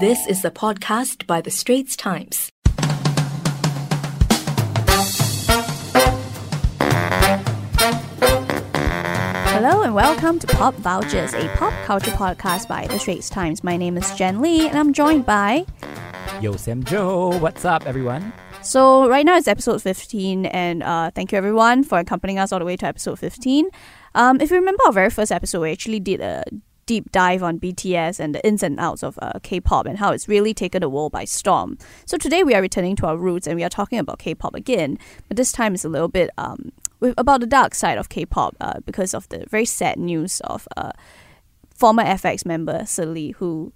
This is a podcast by The Straits Times. Hello and welcome to Pop Vultures, a pop culture podcast by The Straits Times. My name is Jan Lee and I'm joined by. Yo, Sam Jo. What's up, everyone? So, right now it's episode 15, and uh, thank you everyone for accompanying us all the way to episode 15. Um, if you remember our very first episode, we actually did a deep dive on BTS and the ins and outs of uh, K-pop and how it's really taken the world by storm. So today we are returning to our roots and we are talking about K-pop again, but this time it's a little bit um, with, about the dark side of K-pop uh, because of the very sad news of uh, former FX member Lee, who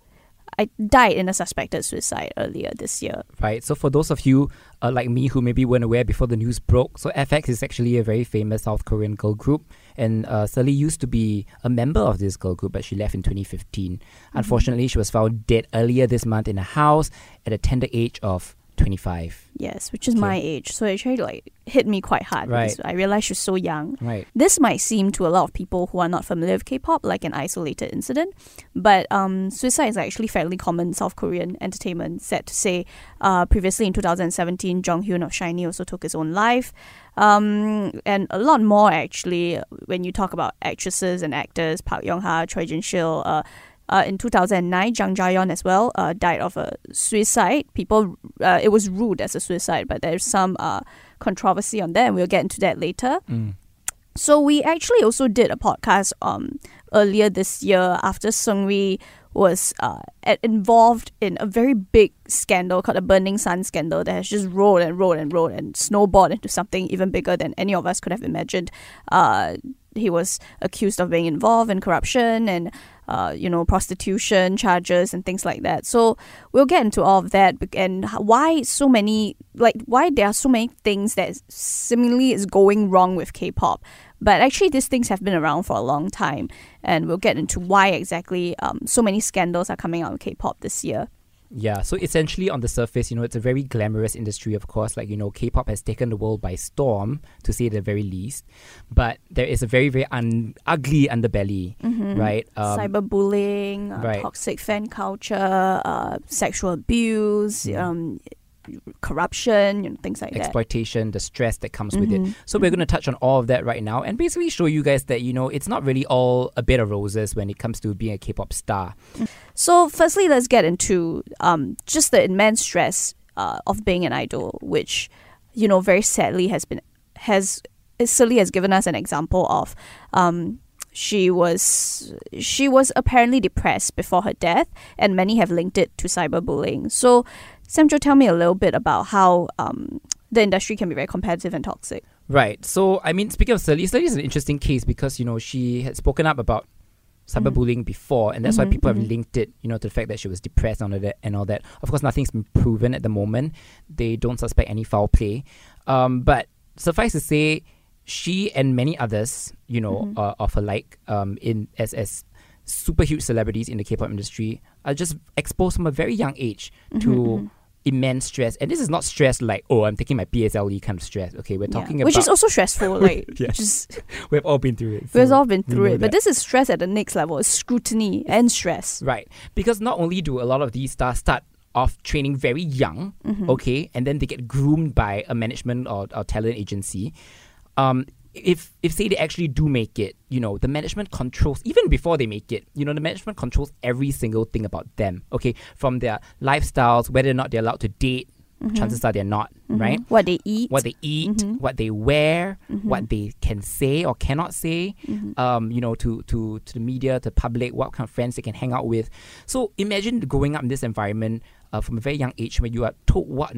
I died in a suspected suicide earlier this year. Right. So for those of you uh, like me who maybe weren't aware before the news broke, so FX is actually a very famous South Korean girl group, and uh, Lee used to be a member of this girl group, but she left in 2015. Mm-hmm. Unfortunately, she was found dead earlier this month in a house at a tender age of 25. Yes, which is okay. my age. So it actually like hit me quite hard right. because I realized she's so young. Right. This might seem to a lot of people who are not familiar with K-pop like an isolated incident, but um, suicide is actually fairly common South Korean entertainment. Sad to say, uh, previously in 2017, Jong Hyun of SHINee also took his own life. Um, and a lot more actually when you talk about actresses and actors, Park Yong Ha, Choi Jin Shil, uh, uh, in 2009, Jang Ja-yeon as well uh, died of a suicide. People, uh, it was ruled as a suicide, but there's some uh, controversy on that, and we'll get into that later. Mm. So we actually also did a podcast um, earlier this year after Seungri was uh, involved in a very big scandal called the Burning Sun scandal that has just rolled and rolled and rolled and snowballed into something even bigger than any of us could have imagined. Uh, he was accused of being involved in corruption and uh, you know, prostitution charges and things like that. So we'll get into all of that and why so many, like, why there are so many things that seemingly is going wrong with K-pop. But actually, these things have been around for a long time, and we'll get into why exactly um, so many scandals are coming out of K-pop this year. Yeah, so essentially on the surface, you know, it's a very glamorous industry, of course. Like, you know, K pop has taken the world by storm, to say the very least. But there is a very, very un- ugly underbelly, mm-hmm. right? Um, Cyberbullying, uh, right. toxic fan culture, uh, sexual abuse, mm. um, corruption, you know, things like exploitation, that. Exploitation, the stress that comes mm-hmm. with it. So we're going to touch on all of that right now and basically show you guys that, you know, it's not really all a bed of roses when it comes to being a K-pop star. So firstly, let's get into um, just the immense stress uh, of being an idol, which, you know, very sadly has been, has, Sulli has given us an example of um, she was she was apparently depressed before her death, and many have linked it to cyberbullying. So Samjo, tell me a little bit about how um, the industry can be very competitive and toxic. Right. So, I mean, speaking of Sulli, Sulli is an interesting case because, you know, she had spoken up about cyberbullying mm-hmm. before, and that's mm-hmm, why people mm-hmm. have linked it, you know, to the fact that she was depressed and all that. And all that. Of course, nothing's been proven at the moment. They don't suspect any foul play. Um, but suffice to say, she and many others, you know, uh, of her like, um, in as as super huge celebrities in the K-pop industry are just exposed from a very young age mm-hmm, to mm-hmm. immense stress. And this is not stress like, oh, I'm taking my PSLE kind of stress. Okay, we're talking yeah. Which about... Which is also stressful. Like, yes. just... We've all been through it. So We've all been through it. But this is stress at the next level. It's scrutiny and stress. Right. Because not only do a lot of these stars start off training very young, mm-hmm. okay, and then they get groomed by a management or, or talent agency. Um, if if say they actually do make it, you know, the management controls even before they make it. You know, the management controls every single thing about them. Okay, from their lifestyles, whether or not they're allowed to date. Mm-hmm. Chances are they're not, mm-hmm. right? What they eat, what they eat, mm-hmm. what they wear, mm-hmm. what they can say or cannot say, mm-hmm. um, you know, to to to the media, to the public, what kind of friends they can hang out with. So imagine growing up in this environment uh, from a very young age, where you are told what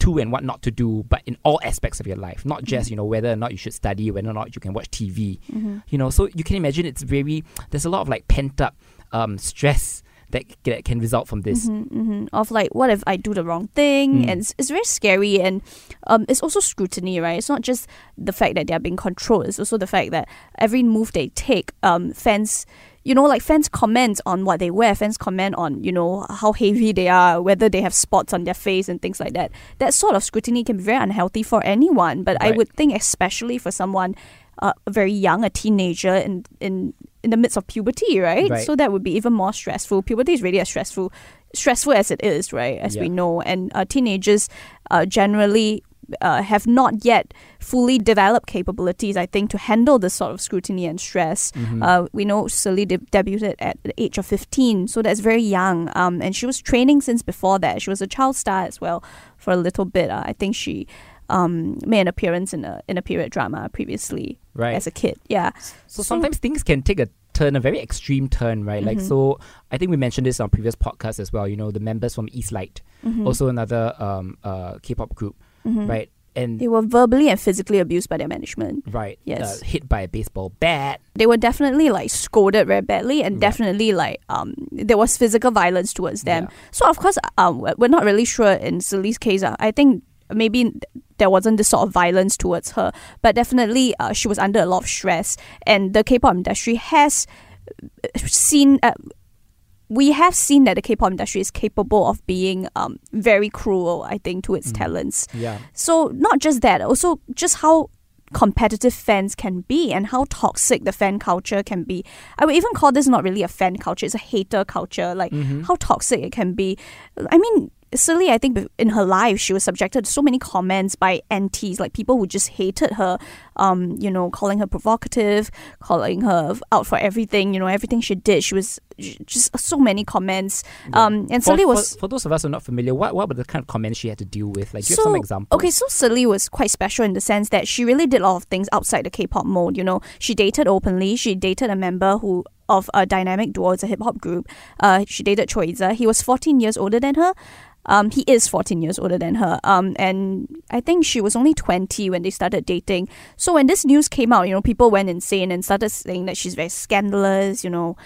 to and what not to do, but in all aspects of your life, not just mm-hmm. you know whether or not you should study, whether or not you can watch TV. Mm-hmm. You know, so you can imagine it's very there's a lot of like pent up um, stress that, that can result from this. Mm-hmm, mm-hmm. Of like, what if I do the wrong thing? Mm. And it's, it's, very scary. And um, it's also scrutiny, right? It's not just the fact that they're being controlled, it's also the fact that every move they take, um, fans you know, like fans comment on what they wear, fans comment on, you know, how heavy they are, whether they have spots on their face and things like that. That sort of scrutiny can be very unhealthy for anyone, but right. I would think especially for someone uh, very young, a teenager in in in the midst of puberty, right? right? So that would be even more stressful. Puberty is really a stressful stressful as it is, right? As we know, and uh, teenagers uh, generally uh, have not yet fully developed capabilities, I think, to handle this sort of scrutiny and stress. Mhm. Uh, we know Sulli de- debuted at the age of 15, so that's very young. Um, and she was training since before that. She was a child star as well for a little bit. Uh, I think she um, made an appearance in a in a period drama previously right. as a kid. Yeah. So sometimes things can take a turn, a very extreme turn, right? Like Mhm. so, I think we mentioned this on previous podcasts as well. You know, the members from East Light, Mhm. also another um uh K-pop group, Mhm. right? And They were verbally and physically abused by their management. right, Yes. uh, hit by a baseball bat. They were definitely like scolded very badly, and Right. definitely like um there was physical violence towards them. Yeah. So of course, um, we're not really sure in Sulli's case. Uh, I think maybe there wasn't this sort of violence towards her, but definitely uh, she was under a lot of stress, and the K-pop industry has seen. Uh, we have seen that the K-pop industry is capable of being um, very cruel, I think, to its Mm. talents. Yeah, So not just that, also just how competitive fans can be and how toxic the fan culture can be. I would even call this not really a fan culture, it's a hater culture. Like Mhm. how toxic it can be. I mean, Sulli, I think in her life she was subjected to so many comments by antis, like people who just hated her, um, you know, calling her provocative, calling her out for everything, you know, everything she did. She was just so many comments. Yeah. Um, and for, Sulli for- was for, those of us who are not familiar, what what were the kind of comments she had to deal with? Like, do you So, have some examples? Okay, so Sulli was quite special in the sense that she really did a lot of things outside the K-pop mode. You know, she dated openly. She dated a member who of a dynamic duo, it's a hip hop group. Uh, she dated Choiza. He was 14 years older than her. Um, he is 14 years older than her. Um, and I think she was only 20 when they started dating. So when this news came out, you know, people went insane and started saying that she's very scandalous. You know,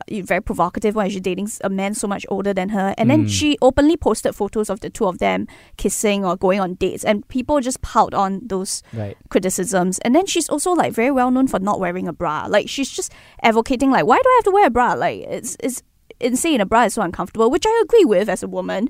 uh, very provocative. Why is she dating a man so much older than her? And then Mm. she openly posted photos of the two of them kissing or going on dates, and people just piled on those right. criticisms. And then she's also like very well known for not wearing a bra. Like she's just advocating like, why do I have to wear a bra? Like it's it's insane. A bra is so uncomfortable, which I agree with as a woman.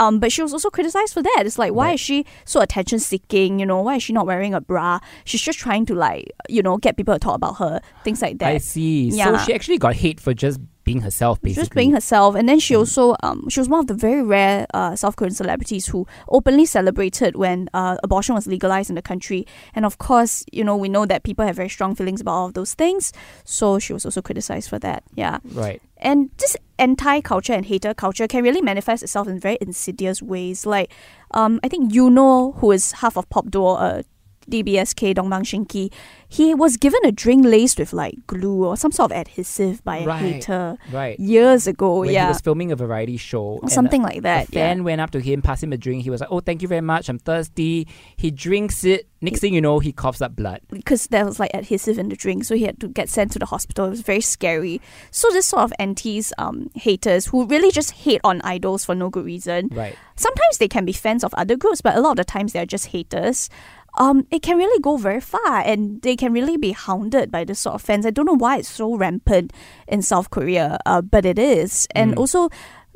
Um, but she was also criticized for that. It's like, why Right. is she so attention seeking? You know, why is she not wearing a bra? She's just trying to like, you know, get people to talk about her, things like that. I see. So she actually got hate for just being herself, basically. She was being herself, and then she Mm. also um she was one of the very rare uh, South Korean celebrities who openly celebrated when uh, abortion was legalized in the country. And of course, you know we know that people have very strong feelings about all of those things. So she was also criticized for that. Yeah, Right. and this anti-culture and hater culture can really manifest itself in very insidious ways. Like, um, I think Yunho, who is half of pop duo, uh, DBSK Dongbang Shinki, he was given a drink laced with like glue or some sort of adhesive by a Right. hater Right. years ago. when he was filming a variety show. or and something like a, a that. fan yeah. went up to him, passed him a drink. He was like, "Oh, thank you very much. I'm thirsty." He drinks it. Next thing you know, he coughs up blood. because there was like adhesive in the drink, so he had to get sent to the hospital. It was very scary. So this sort of antis, um, haters who really just hate on idols for no good reason. Right. Sometimes they can be fans of other groups, but a lot of the times they're just haters. Um, it can really go very far, and they can really be hounded by this sort of fans. I don't know why it's so rampant in South Korea, uh, but it is. And Mm. also,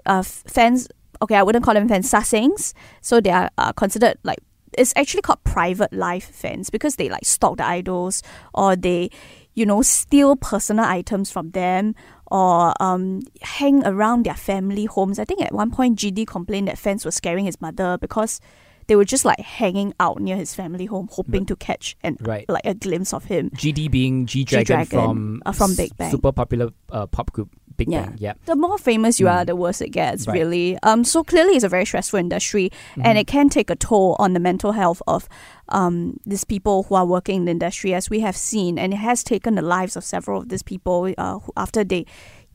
uh, fans. Okay, I wouldn't call them fans. Sasaengs. So they are uh, considered like it's actually called private life fans because they like stalk the idols or they, you know, steal personal items from them or um, hang around their family homes. I think at one point GD complained that fans were scaring his mother because they were just like hanging out near his family home, hoping to catch and Right. like a glimpse of him. GD being G Dragon from uh, from Big Bang. super popular uh, pop group Big Yeah. Bang. Yeah. The more famous you are, Mm. the worse it gets, Right. really. Um, so clearly, it's a very stressful industry, and Mhm. it can take a toll on the mental health of um these people who are working in the industry, as we have seen, and it has taken the lives of several of these people uh, who, after they,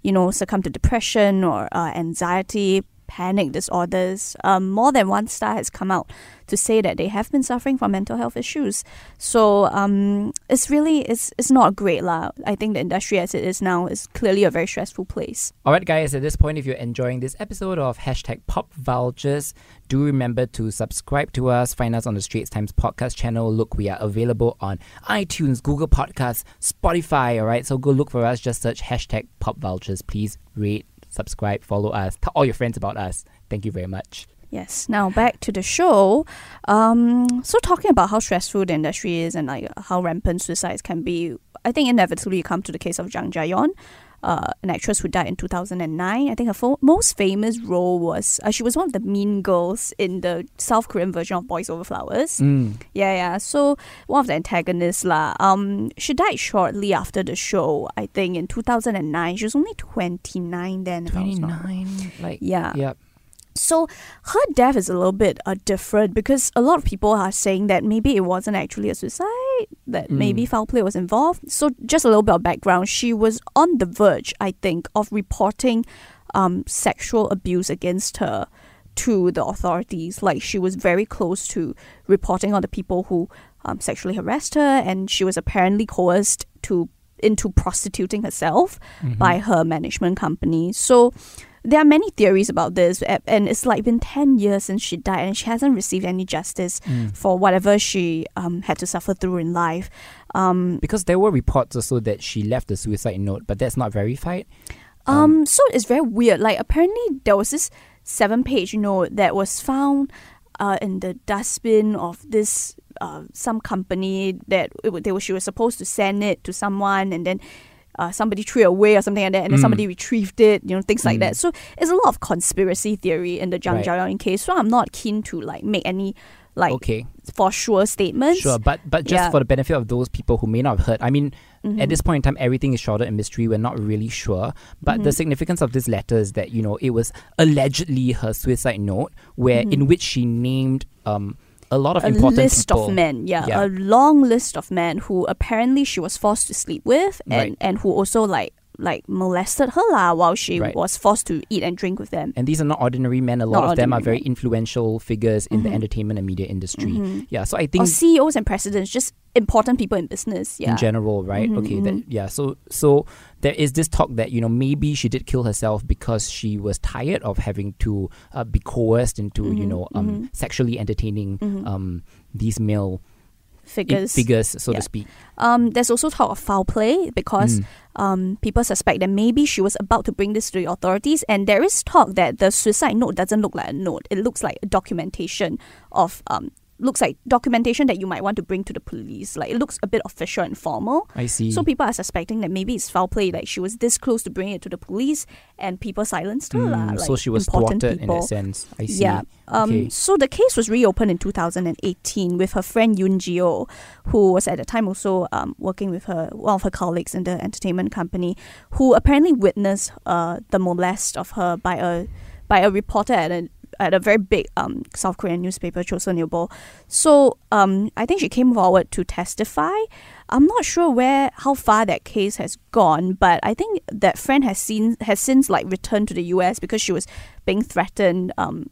you know, succumb to depression or uh, anxiety. Panic disorders. Um, more than one star has come out to say that they have been suffering from mental health issues. So um, it's really it's it's not great lah. I think the industry as it is now is clearly a very stressful place. All right, guys. At this point, if you're enjoying this episode of hashtag Pop Vultures, do remember to subscribe to us. Find us on the Straits Times podcast channel. Look, we are available on iTunes, Google Podcasts, Spotify. All right, so go look for us. Just search hashtag Pop Vultures. Please rate, subscribe, follow us. Tell all your friends about us. Thank you very much. Yes. Now back to the show. Um, so talking about how stressful the industry is and like how rampant suicides can be, I think inevitably you come to the case of Jang Ja-yeon. Uh, an actress who died in 2009. I think her fo- most famous role was uh, she was one of the mean girls in the South Korean version of Boys Over Flowers. Mm. Yeah, yeah. So one of the antagonists lah. Um, she died shortly after the show. I think in 2009. She was only 29 then. if I was not wrong. 29. Like, Yeah. yeah. So her death is a little bit uh, different because a lot of people are saying that maybe it wasn't actually a suicide, that maybe Mm. foul play was involved. So just a little bit of background. She was on the verge, I think, of reporting um, sexual abuse against her to the authorities. Like she was very close to reporting on the people who um, sexually harassed her, and she was apparently coerced to into prostituting herself Mhm. by her management company. So there are many theories about this, and it's like been 10 years since she died, and she hasn't received any justice Mm. for whatever she um, had to suffer through in life. Um, Because there were reports also that she left a suicide note, but that's not verified. um, so it's very weird. Like, apparently, there was this seven page note that was found uh, in the dustbin of this uh, some company that it, they were, she was supposed to send it to someone, and then uh, somebody threw it away or something like that, and then Mm. somebody retrieved it, you know, things like Mm. that. So it's a lot of conspiracy theory in the Jang Right. Ja-yeon case. So I'm not keen to like make any like okay, for sure statements. sure, but but just Yeah. for the benefit of those people who may not have heard, I mean, Mhm. at this point in time, everything is shrouded in mystery. We're not really sure. But the Mhm. significance of this letter is that you know it was allegedly her suicide note, where in Mhm. which she named um a lot of a important list people. of men, yeah, Yeah. a long list of men who apparently she was forced to sleep with, and Right. and who also like like molested her lah while she Right. was forced to eat and drink with them. And these are not ordinary men. A lot Not of them are very influential figures in the Mhm. entertainment and media industry. Mhm. Yeah, so I think Or CEOs and presidents, just important people in business. Yeah. in general, right? Mhm, okay, that, mhm. yeah. So so there is this talk that you know maybe she did kill herself because she was tired of having to uh, be coerced into you Mhm, know um, mhm. sexually entertaining um, these male figures. figures, so Yeah. to speak. Um, there's also talk of foul play because Mm. um, people suspect that maybe she was about to bring this to the authorities, and there is talk that the suicide note doesn't look like a note; it looks like a documentation of um, looks like documentation that you might want to bring to the police. Like it looks a bit official and formal. I see. So people are suspecting that maybe it's foul play. Like she was this close to bringing it to the police, and people silenced her. Mm, like so she was thwarted in a sense. I see. Yeah. Um, Okay. So the case was reopened in 2018 with her friend Yoon Jio, who was at the time also um, working with her one of her colleagues in the entertainment company, who apparently witnessed uh, the molest of her by a by a reporter at a at a very big um, South Korean newspaper, Chosun Ilbo. So um, I think she came forward to testify. I'm not sure where how far that case has gone, but I think that friend has seen has since like returned to the U.S. because she was being threatened. Um,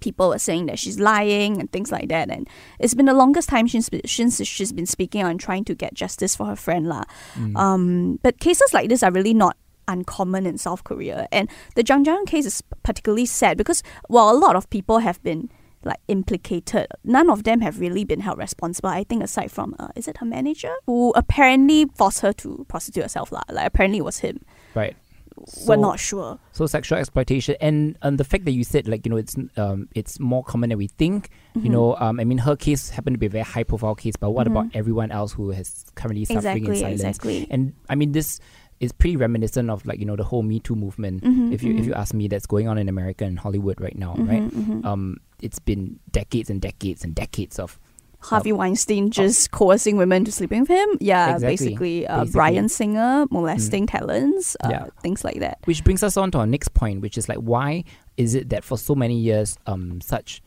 people are saying that she's lying and things like that, and it's been the longest time since since she's been speaking on trying to get justice for her friend lah. Mm. Um, but cases like this are really not uncommon in South Korea. And the Jang Ja-yeon case is particularly sad because while a lot of people have been like implicated, none of them have really been held responsible. I think aside from uh, is it her manager who apparently forced her to prostitute herself lah. Like apparently it was him. right. We're not sure. So sexual exploitation and and the fact that you said like you know it's um it's more common than we think. You Mhm. know, um, I mean her case happened to be a very high profile case, but what Mhm. about everyone else who has currently suffering in exactly, silence? exactly. And I mean this is pretty reminiscent of like you know the whole Me Too movement. Mhm, If you if mhm. you ask me, that's going on in America and Hollywood right now, right? Mhm, mhm. Um, it's been decades and decades and decades of Harvey Weinstein just coercing women to sleeping with him. Yeah, Exactly, basically. Uh, basically. Bryan Singer molesting talents. Uh, Yeah. Things like that. Which brings us on to our next point, which is like, why is it that for so many years, um, such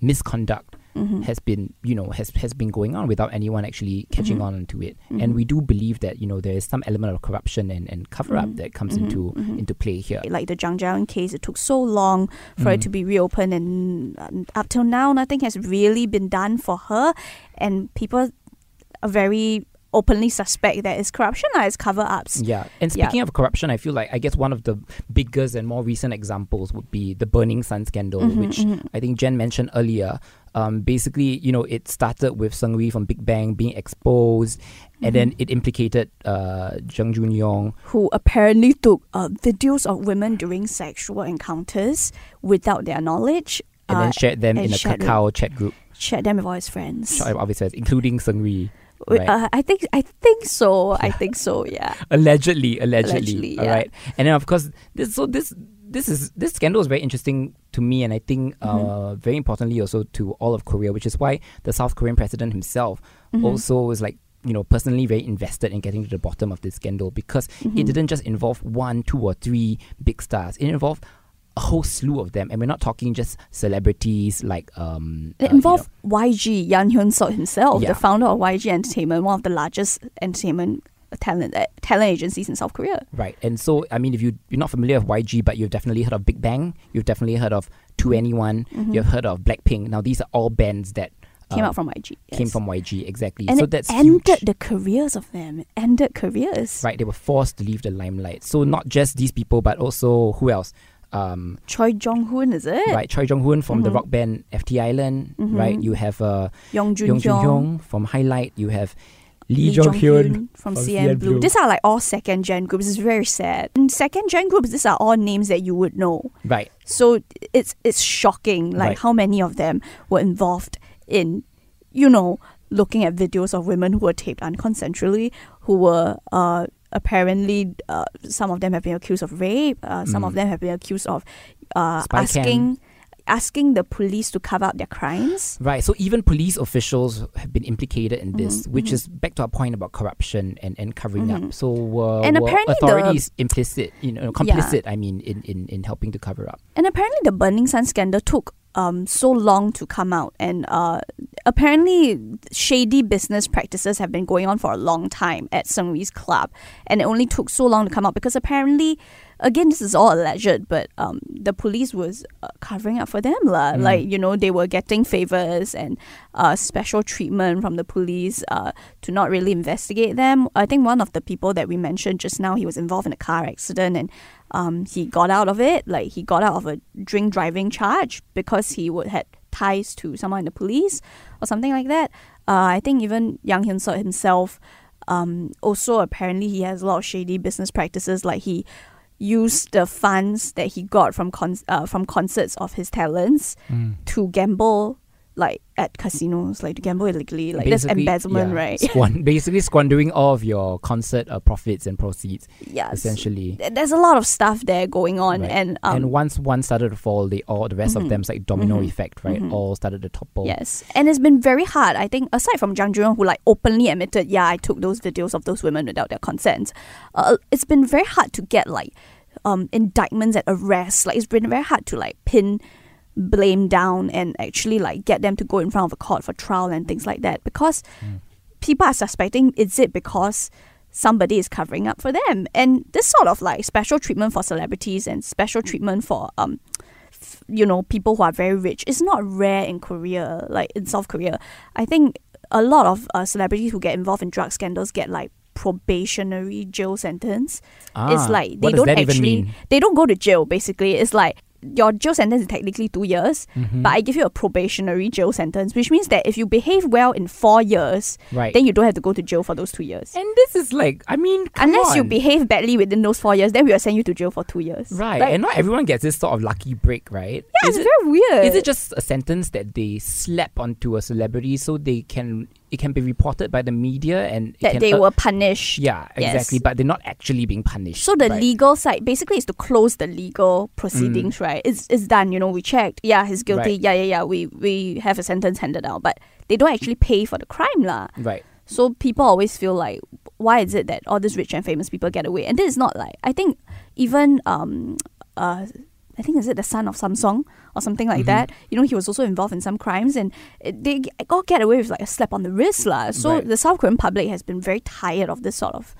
misconduct Mhm. has been, you know, has has been going on without anyone actually catching Mhm. on to it? Mhm. And we do believe that you know there is some element of corruption and, and cover up Mhm. that comes into Mhm. into play here. like the Jang Ja-yeon case, it took so long for it to be reopened, and uh, up till now, nothing has really been done for her, and people are very openly suspect that it's corruption or it's cover ups. Yeah, and Yeah. speaking of corruption, I feel like I guess one of the biggest and more recent examples would be the Burning Sun scandal, Mhm, which mhm. I think Jan mentioned earlier. Um, basically, you know, it started with Seungri from Big Bang being exposed, and then Mhm. it implicated uh, Jung Jun Yong. Who apparently took uh, videos of women during sexual encounters without their knowledge, And uh, then shared them in a. Kakao chat group, shared them with all his friends. obviously, including Seungri. Right. Uh, I think I think so. I think so. Yeah. allegedly, allegedly, Allegedly, all yeah. right. And then of course, this so this this is this scandal is very interesting to me, and I think uh, Mm-hmm. very importantly also to all of Korea, which is why the South Korean president himself Mm-hmm. also is like you know personally very invested in getting to the bottom of this scandal because Mm-hmm. it didn't just involve one, two, or three big stars. It involved a whole slew of them, and we're not talking just celebrities like um. uh, It you know- involved YG Yang Hyun Suk himself, Yeah. the founder of YG Entertainment, one of the largest entertainment talent uh, talent agencies in South Korea. Right. And so, I mean, if you, you're not familiar with YG, but you've definitely heard of Big Bang, you've definitely heard of 2NE1, you've heard of Blackpink. Now, these are all bands that Came uh, out from YG. came from YG, exactly. and so it that's ended huge. the careers of them. It ended careers. Right. They were forced to leave the limelight. So, not just these people, but also who else? Um, Choi Jong Hoon, is it? right. Choi Jong Hoon from the Mhm. rock band FT Island, Mhm. right? You have uh, Yong Jun Yong Hyung. Hyung from Highlight. You have Lee, Lee Jong Hyun. From from CN Blue. Blue. These are like all second gen groups. It's very sad. And second gen groups, these are all names that you would know. Right. So it's it's shocking, like Right. how many of them were involved in, you know, looking at videos of women who were taped unconsensually, who were uh, apparently uh, some of them have been accused of rape, uh, some of Mm. them have been accused of uh, Spy cam. Asking the police to cover up their crimes. Right. So even police officials have been implicated in this, Mhm, which mhm. is back to our point about corruption and, and covering Mhm. up. So uh, And apparently the- authorities implicit, you know, complicit. I mean, in, in, in helping to cover up. And apparently, the Burning Sun scandal took um, so long to come out, and uh, apparently, shady business practices have been going on for a long time at Seungri's club, and it only took so long to come out because apparently, again, this is all alleged, but um, the police was uh, covering up for them, lah. Mm. Like you know, they were getting favors and uh, special treatment from the police uh, to not really investigate them. I think one of the people that we mentioned just now, he was involved in a car accident and um, he got out of it. Like he got out of a drink driving charge because he would had ties to someone in the police or something like that. Uh, I think even Yang Hyun himself, um, also apparently he has a lot of shady business practices. Like he used the funds that he got from con- uh, from concerts of his talents to gamble. Like at casinos, like to gamble illegally, like that's embezzlement, yeah, right? squan- basically squandering all of your concert uh, profits and proceeds, yeah, essentially. there's a lot of stuff there going on, Right. and um, and once one started to fall, they all the rest Mhm. of them, it's like domino Mhm. effect, right? Mhm. All started to topple. Yes, and it's been very hard. I think aside from Jang Jun, who like openly admitted, yeah, I took those videos of those women without their consent. Uh, it's been very hard to get like um, indictments and arrests. Like it's been very hard to like pin blame down and actually like get them to go in front of a court for trial and things like that because Mm. people are suspecting is it because somebody is covering up for them? And this sort of like special treatment for celebrities and special treatment for um f- you know people who are very rich is not rare in Korea like in South Korea. I think a lot of uh, celebrities who get involved in drug scandals get like probationary jail sentence. Ah, it's like they don't actually they don't go to jail basically. It's like your jail sentence is technically two years Mhm. but I give you a probationary jail sentence which means that if you behave well in four years right. then you don't have to go to jail for those two years and this is like, I mean, unless you behave badly within those four years then we will send you to jail for two years Right, Like, and not everyone gets this sort of lucky break, right? yeah, is it's it, very weird is it just a sentence that they slap onto a celebrity so they can it can be reported by the media and that can, they uh, were punished yeah Yes. exactly, but they're not actually being punished. So the right? legal side basically is to close the legal proceedings, right? It's it's done. You know, we checked. Yeah, he's guilty. Right. Yeah, yeah, yeah. We we have a sentence handed out, but they don't actually pay for the crime, lah. right. So people always feel like, why is it that all these rich and famous people get away? And this is not like I think even um uh. I think is it the son of Samsung or something like Mhm. that. You know, he was also involved in some crimes, and they g- all get away with like a slap on the wrist, lah. So Right. the South Korean public has been very tired of this sort of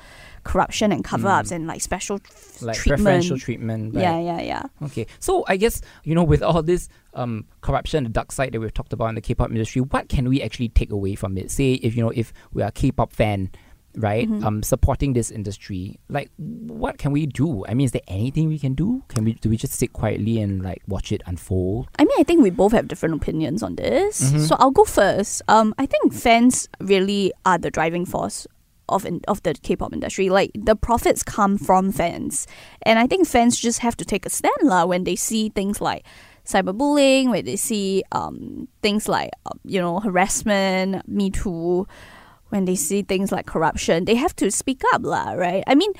corruption and cover-ups Mm. and like special Like treatment. preferential treatment. Right. Yeah, yeah, yeah. Okay, so I guess you know with all this um, corruption, the dark side that we've talked about in the K-pop industry, what can we actually take away from it? Say if you know if we are a K-pop fan, right, Mhm. um, supporting this industry, like what can we do? I mean, is there anything we can do? Can we do we just sit quietly and like watch it unfold? I mean, I think we both have different opinions on this. Mhm. So I'll go first. Um, I think fans really are the driving force of in, of the K-pop industry. Like the profits come from fans, and I think fans just have to take a stand lah when they see things like cyberbullying, when they see um things like uh, you know harassment, Me Too. When they see things like corruption, they have to speak up, lah, right? I mean,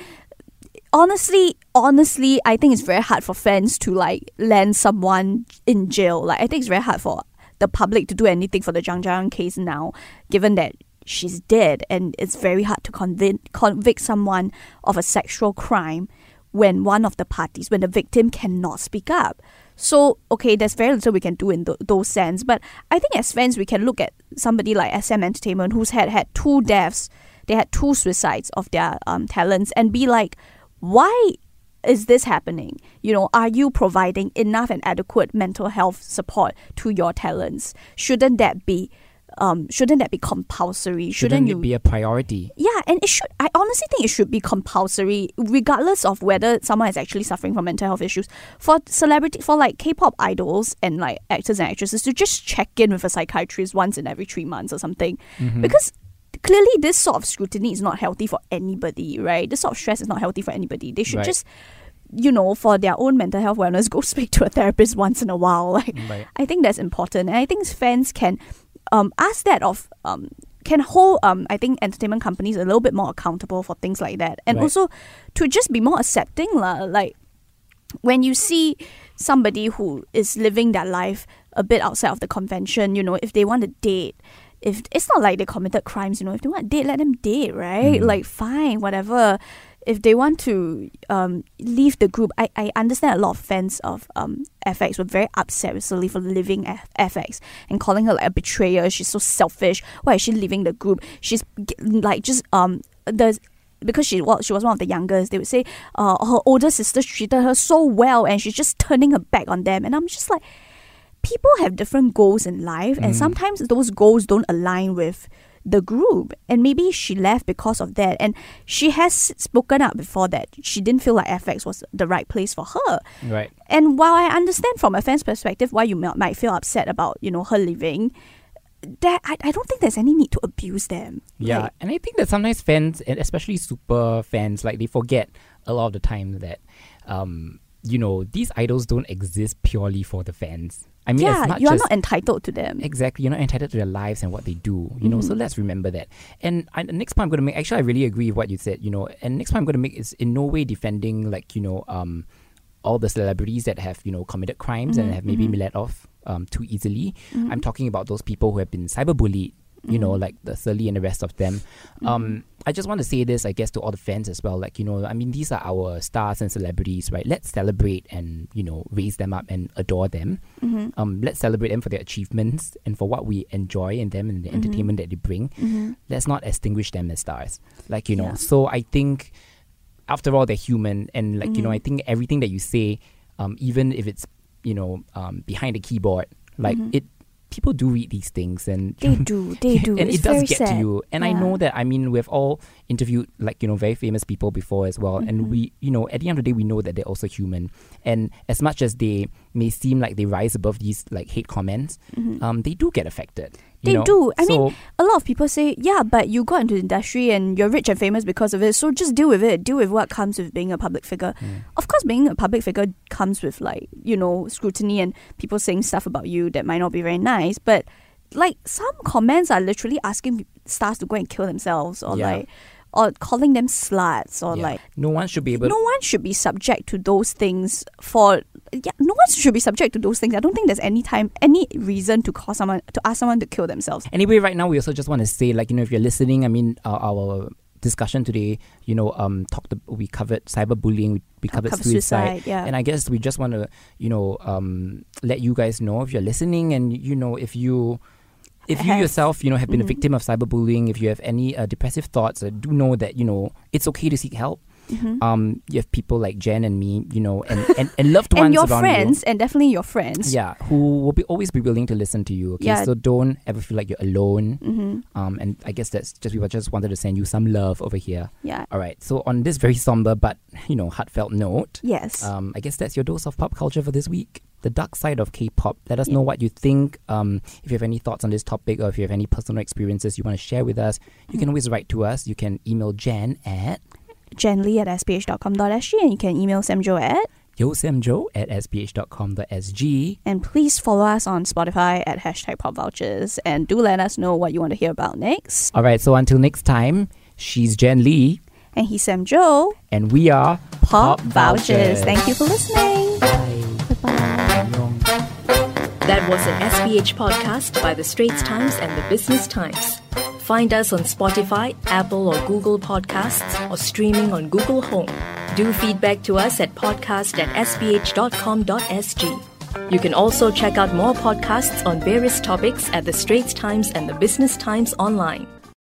honestly, honestly, I think it's very hard for fans to like land someone in jail. Like, I think it's very hard for the public to do anything for the Jang Ja-yeon case now, given that she's dead, and it's very hard to convict convict someone of a sexual crime when one of the parties, when the victim cannot speak up. So, okay, there's very little we can do in th- those sense. But I think as fans, we can look at somebody like SM Entertainment, who's had had two deaths, they had two suicides of their um, talents, and be like, why is this happening? You know, are you providing enough and adequate mental health support to your talents? Shouldn't that be um, shouldn't that be compulsory? Shouldn't, Shouldn't you it be a priority? yeah, and it should. I honestly think it should be compulsory, regardless of whether someone is actually suffering from mental health issues. For celebrity, for like K-pop idols and like actors and actresses to just check in with a psychiatrist once in every three months or something, Mm-hmm. because clearly this sort of scrutiny is not healthy for anybody, right? This sort of stress is not healthy for anybody. They should Right. just, you know, for their own mental health wellness, go speak to a therapist once in a while. Like, Right. I think that's important, and I think fans can um, ask that of um, can hold um, I think entertainment companies a little bit more accountable for things like that, and Right. also to just be more accepting lah. Like when you see somebody who is living their life a bit outside of the convention, you know, if they want to date. If it's not like they committed crimes, you know, if they want to date, let them date, right? Mm. Like, fine, whatever if they want to um, leave the group, I, I understand a lot of fans of um, FX were very upset with Sulli for leaving F- FX and calling her like a betrayer. She's so selfish. Why is she leaving the group? She's like just um the because she well, she was one of the youngest. They would say uh, her older sister treated her so well, and she's just turning her back on them. And I'm just like, people have different goals in life, and Mm. sometimes those goals don't align with the group and maybe she left because of that and she has spoken up before that she didn't feel like FX was the right place for her Right. and while I understand from a fan's perspective why you might feel upset about you know her leaving that I, I don't think there's any need to abuse them Yeah, Like, and I think that sometimes fans, and especially super fans, like they forget a lot of the time that, um, you know, these idols don't exist purely for the fans. I mean, yeah you are not entitled to them exactly you're not entitled to their lives and what they do. You know, so Mhm. let's remember that. And I, the next point I'm going to make, actually, I really agree with what you said. You know, and next point I'm going to make is in no way defending like you know, um, all the celebrities that have you know committed crimes Mhm, and have maybe mhm. been let off um too easily. Mhm. I'm talking about those people who have been cyberbullied, you know, Mhm. like the Sulli and the rest of them. Um, I just want to say this, I guess, to all the fans as well. Like, you know, I mean, these are our stars and celebrities, right? Let's celebrate and, you know, raise them up and adore them. Mhm. Um, let's celebrate them for their achievements and for what we enjoy in them and the Mhm. entertainment that they bring. Mhm. Let's not extinguish them as stars. Like, you know, Yeah. so I think, after all, they're human. And, like, you know. I think everything that you say, um, even if it's, you know, um, behind a keyboard, like, Mhm. it, people do read these things and they do they do and it's it does get sad. to you. And I know that I mean we've all interviewed like you know very famous people before as well, Mhm. and we you know at the end of the day we know that they're also human. And as much as they may seem like they rise above these like hate comments, Mhm. um, they do get affected. They know? do. I mean, a lot of people say, yeah, but you got into the industry and you're rich and famous because of it. So just deal with it. Deal with what comes with being a public figure. Mm. Of course, being a public figure comes with like you know scrutiny and people saying stuff about you that might not be very nice. But like some comments are literally asking stars to go and kill themselves or Yeah. like or calling them sluts or yeah. like no one should be able. no one should be subject to those things for yeah no one should be subject to those things i don't think there's any time any reason to call someone to ask someone to kill themselves Anyway, right now we also just want to say, like, you know, if you're listening, I mean, our, our discussion today, you know, um, talked. We covered cyberbullying. We, we covered Cover suicide. yeah And I guess we just want to, you know, um, let you guys know if you're listening, and you know, if you, if you yourself, you know, have been a Mhm. victim of cyberbullying, if you have any uh, depressive thoughts, uh, do know that you know it's okay to seek help. Mhm. Um, you have people like Jan and me, you know, and and, and loved ones and your around friends and definitely your friends. Yeah, who will be always be willing to listen to you. Okay, Yeah. so don't ever feel like you're alone. hmm Um, and I guess that's just we just wanted to send you some love over here. yeah All right. So on this very somber but you know heartfelt note, yes um, I guess that's your dose of pop culture for this week. The dark side of K-pop. Let us Yeah. know what you think. Um, if you have any thoughts on this topic or if you have any personal experiences you want to share with us, you Mm. can always write to us. You can email Jan at jenly at sph.com.sg and you can email samjo at yosemjo at sph.com.sg. And please follow us on Spotify at hashtag Pop Vultures and do let us know what you want to hear about next. All right, so until next time, she's Jan Lee, And he's Sam Jo. and we are Pop, Vultures. Thank you for listening. That was an SPH podcast by The Straits Times and The Business Times. Find us on Spotify, Apple or Google Podcasts, or streaming on Google Home. Do feedback to us at podcast at sph.com.sg. You can also check out more podcasts on various topics at The Straits Times and The Business Times online.